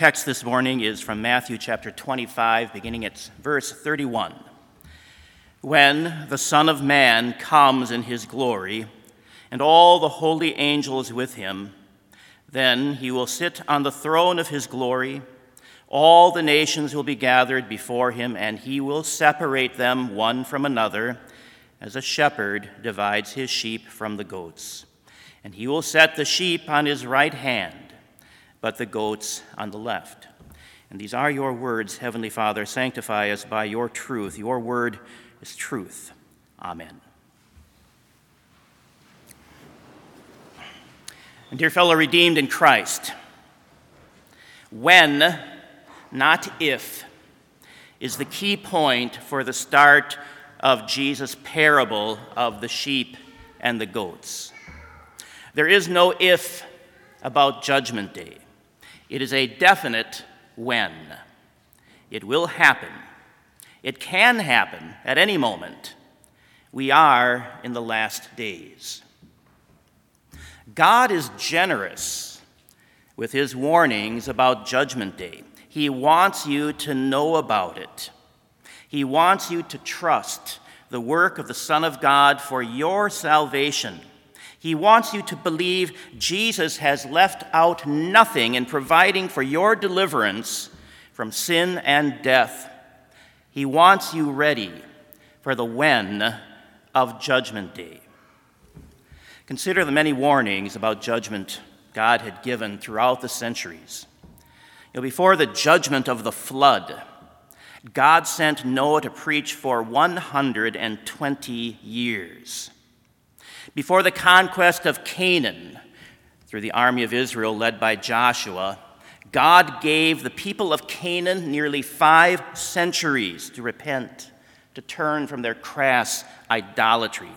Text this morning is from Matthew chapter 25, beginning at verse 31. When the Son of Man comes in his glory, and all the holy angels with him, then he will sit on the throne of his glory. All the nations will be gathered before him, and he will separate them one from another, as a shepherd divides his sheep from the goats. And he will set the sheep on his right hand, but the goats on the left. And these are your words, Heavenly Father. Sanctify us by your truth. Your word is truth. Amen. And dear fellow redeemed in Christ, when, not if, is the key point for the start of Jesus' parable of the sheep and the goats. There is no if about Judgment Day, it is a definite when. It will happen. It can happen at any moment. We are in the last days. God is generous with his warnings about Judgment Day. He wants you to know about it. He wants you to trust the work of the Son of God for your salvation. He wants you to believe Jesus has left out nothing in providing for your deliverance from sin and death. He wants you ready for the when of Judgment Day. Consider the many warnings about judgment God had given throughout the centuries. You know, before the judgment of the flood, God sent Noah to preach for 120 years. Before the conquest of Canaan through the army of Israel led by Joshua, God gave the people of Canaan nearly five centuries to repent, to turn from their crass idolatry.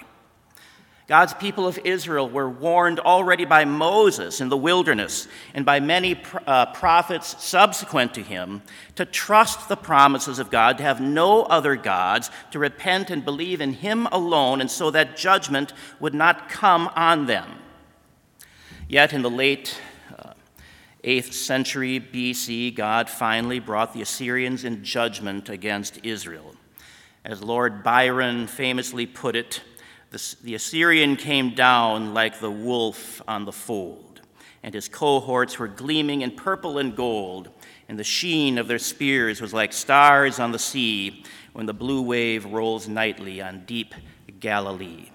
God's people of Israel were warned already by Moses in the wilderness and by many uh, prophets subsequent to him to trust the promises of God, to have no other gods, to repent and believe in him alone, and so that judgment would not come on them. Yet in the late uh, 8th century BC, God finally brought the Assyrians in judgment against Israel. As Lord Byron famously put it, the, the Assyrian came down like the wolf on the fold, and his cohorts were gleaming in purple and gold, and the sheen of their spears was like stars on the sea when the blue wave rolls nightly on deep Galilee.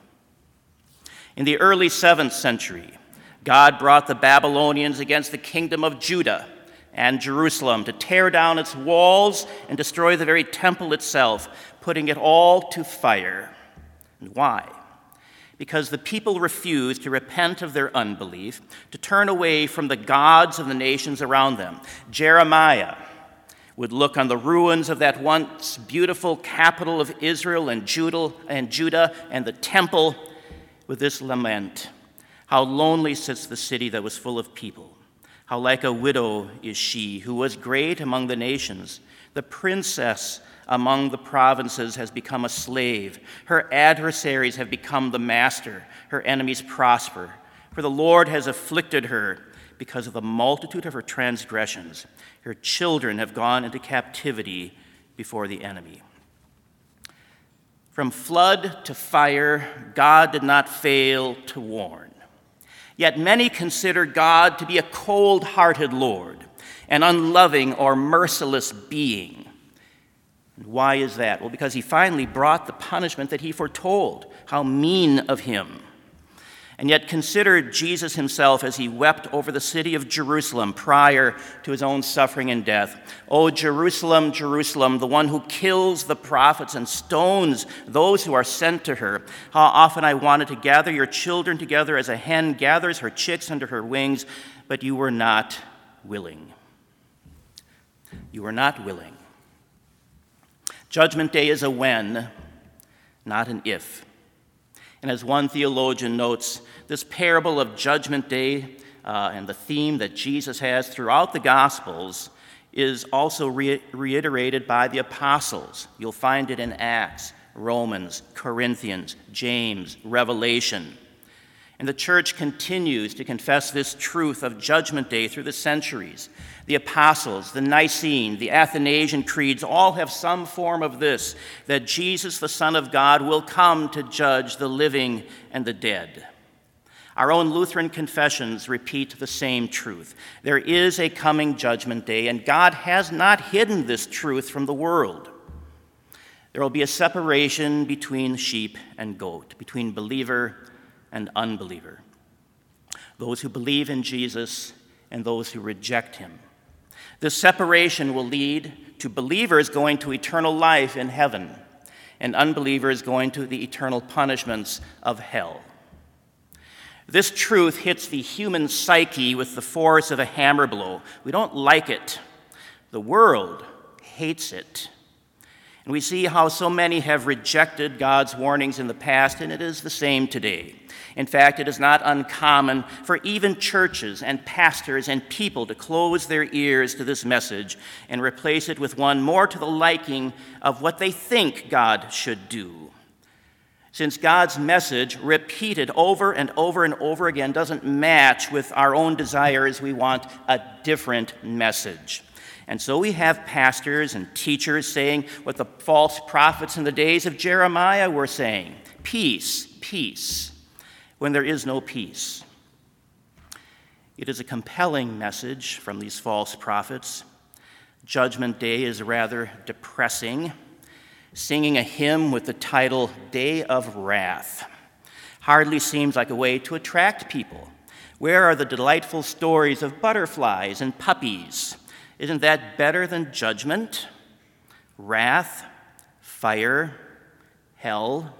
In the early 7th century, God brought the Babylonians against the kingdom of Judah and Jerusalem to tear down its walls and destroy the very temple itself, putting it all to fire. And why? Because the people refused to repent of their unbelief, to turn away from the gods of the nations around them. Jeremiah would look on the ruins of that once beautiful capital of Israel and Judah and, the temple with this lament How lonely sits the city that was full of people. How like a widow is she who was great among the nations, the princess among the provinces has become a slave. Her adversaries have become the master. Her enemies prosper. For the Lord has afflicted her because of the multitude of her transgressions. Her children have gone into captivity before the enemy. From flood to fire, God did not fail to warn. Yet many consider God to be a cold hearted Lord, an unloving or merciless being. Why is that? Well, because he finally brought the punishment that he foretold. How mean of him. And yet, consider Jesus himself as he wept over the city of Jerusalem prior to his own suffering and death. Oh, Jerusalem, Jerusalem, the one who kills the prophets and stones those who are sent to her. How often I wanted to gather your children together as a hen gathers her chicks under her wings, but you were not willing. You were not willing. Judgment Day is a when, not an if. And as one theologian notes, this parable of Judgment Day uh, and the theme that Jesus has throughout the Gospels is also re- reiterated by the apostles. You'll find it in Acts, Romans, Corinthians, James, Revelation. And the church continues to confess this truth of Judgment Day through the centuries. The Apostles, the Nicene, the Athanasian creeds all have some form of this that Jesus, the Son of God, will come to judge the living and the dead. Our own Lutheran confessions repeat the same truth. There is a coming judgment day, and God has not hidden this truth from the world. There will be a separation between sheep and goat, between believer and unbeliever, those who believe in Jesus and those who reject him. This separation will lead to believers going to eternal life in heaven and unbelievers going to the eternal punishments of hell. This truth hits the human psyche with the force of a hammer blow. We don't like it. The world hates it. And we see how so many have rejected God's warnings in the past, and it is the same today. In fact, it is not uncommon for even churches and pastors and people to close their ears to this message and replace it with one more to the liking of what they think God should do. Since God's message, repeated over and over and over again, doesn't match with our own desires, we want a different message. And so we have pastors and teachers saying what the false prophets in the days of Jeremiah were saying peace, peace, when there is no peace. It is a compelling message from these false prophets. Judgment Day is rather depressing. Singing a hymn with the title Day of Wrath hardly seems like a way to attract people. Where are the delightful stories of butterflies and puppies? Isn't that better than judgment, wrath, fire, hell?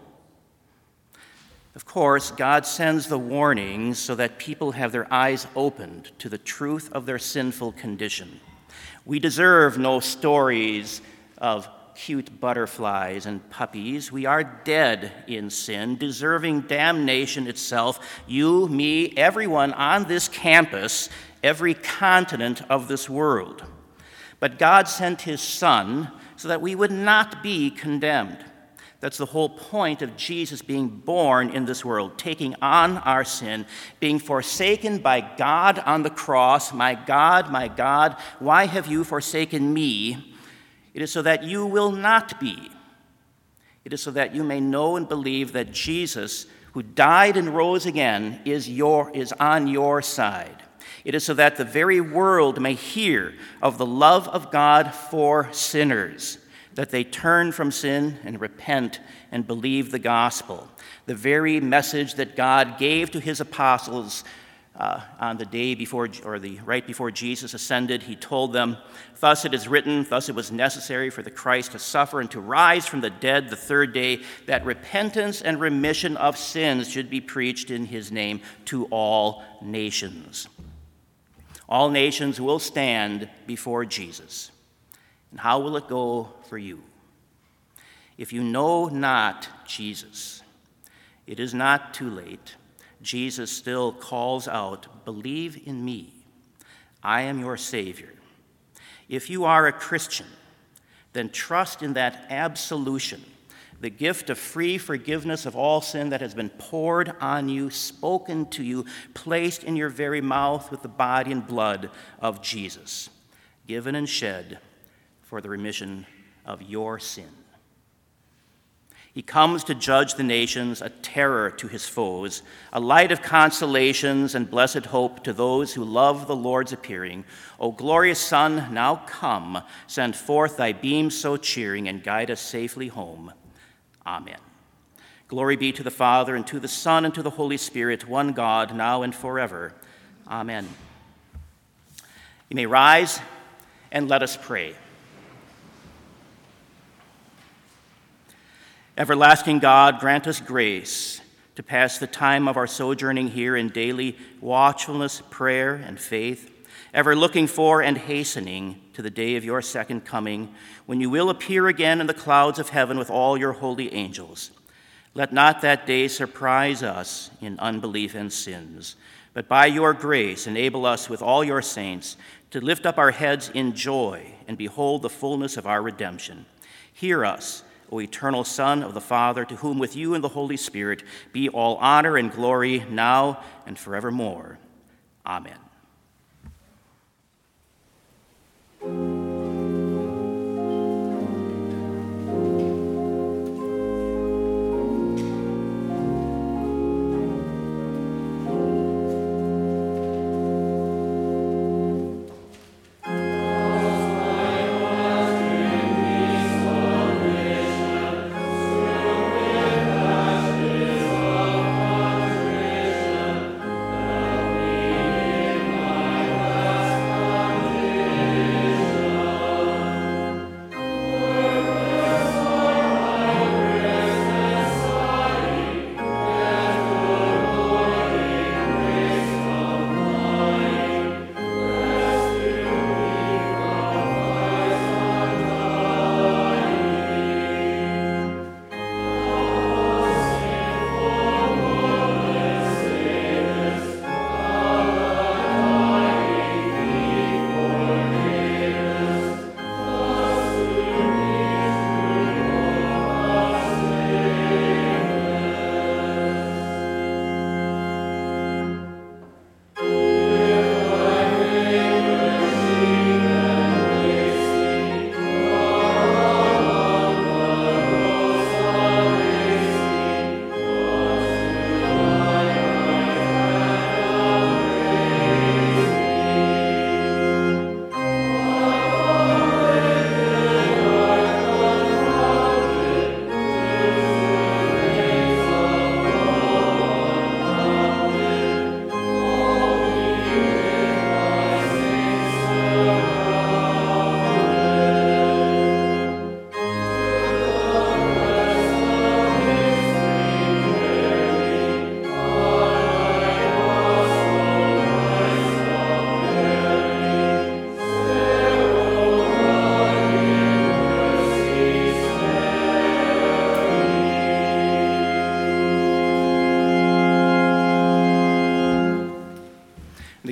Of course, God sends the warnings so that people have their eyes opened to the truth of their sinful condition. We deserve no stories of cute butterflies and puppies. We are dead in sin, deserving damnation itself. You, me, everyone on this campus every continent of this world. But God sent his Son so that we would not be condemned. That's the whole point of Jesus being born in this world, taking on our sin, being forsaken by God on the cross. My God, my God, why have you forsaken me? It is so that you will not be. It is so that you may know and believe that Jesus, who died and rose again, is, your, is on your side. It is so that the very world may hear of the love of God for sinners, that they turn from sin and repent and believe the gospel. The very message that God gave to his apostles uh, on the day before, or the right before Jesus ascended, he told them, Thus it is written, thus it was necessary for the Christ to suffer and to rise from the dead the third day, that repentance and remission of sins should be preached in his name to all nations. All nations will stand before Jesus. And how will it go for you? If you know not Jesus, it is not too late. Jesus still calls out, Believe in me. I am your Savior. If you are a Christian, then trust in that absolution the gift of free forgiveness of all sin that has been poured on you, spoken to you, placed in your very mouth with the body and blood of Jesus, given and shed for the remission of your sin. He comes to judge the nations, a terror to his foes, a light of consolations and blessed hope to those who love the Lord's appearing. O glorious Sun, now come, send forth thy beams so cheering, and guide us safely home. Amen. Glory be to the Father, and to the Son, and to the Holy Spirit, one God, now and forever. Amen. You may rise and let us pray. Everlasting God, grant us grace to pass the time of our sojourning here in daily watchfulness, prayer, and faith, ever looking for and hastening to the day of your second coming, when you will appear again in the clouds of heaven with all your holy angels. Let not that day surprise us in unbelief and sins, but by your grace enable us with all your saints to lift up our heads in joy and behold the fullness of our redemption. Hear us O eternal Son of the Father, to whom with you and the Holy Spirit be all honor and glory now and forevermore. Amen.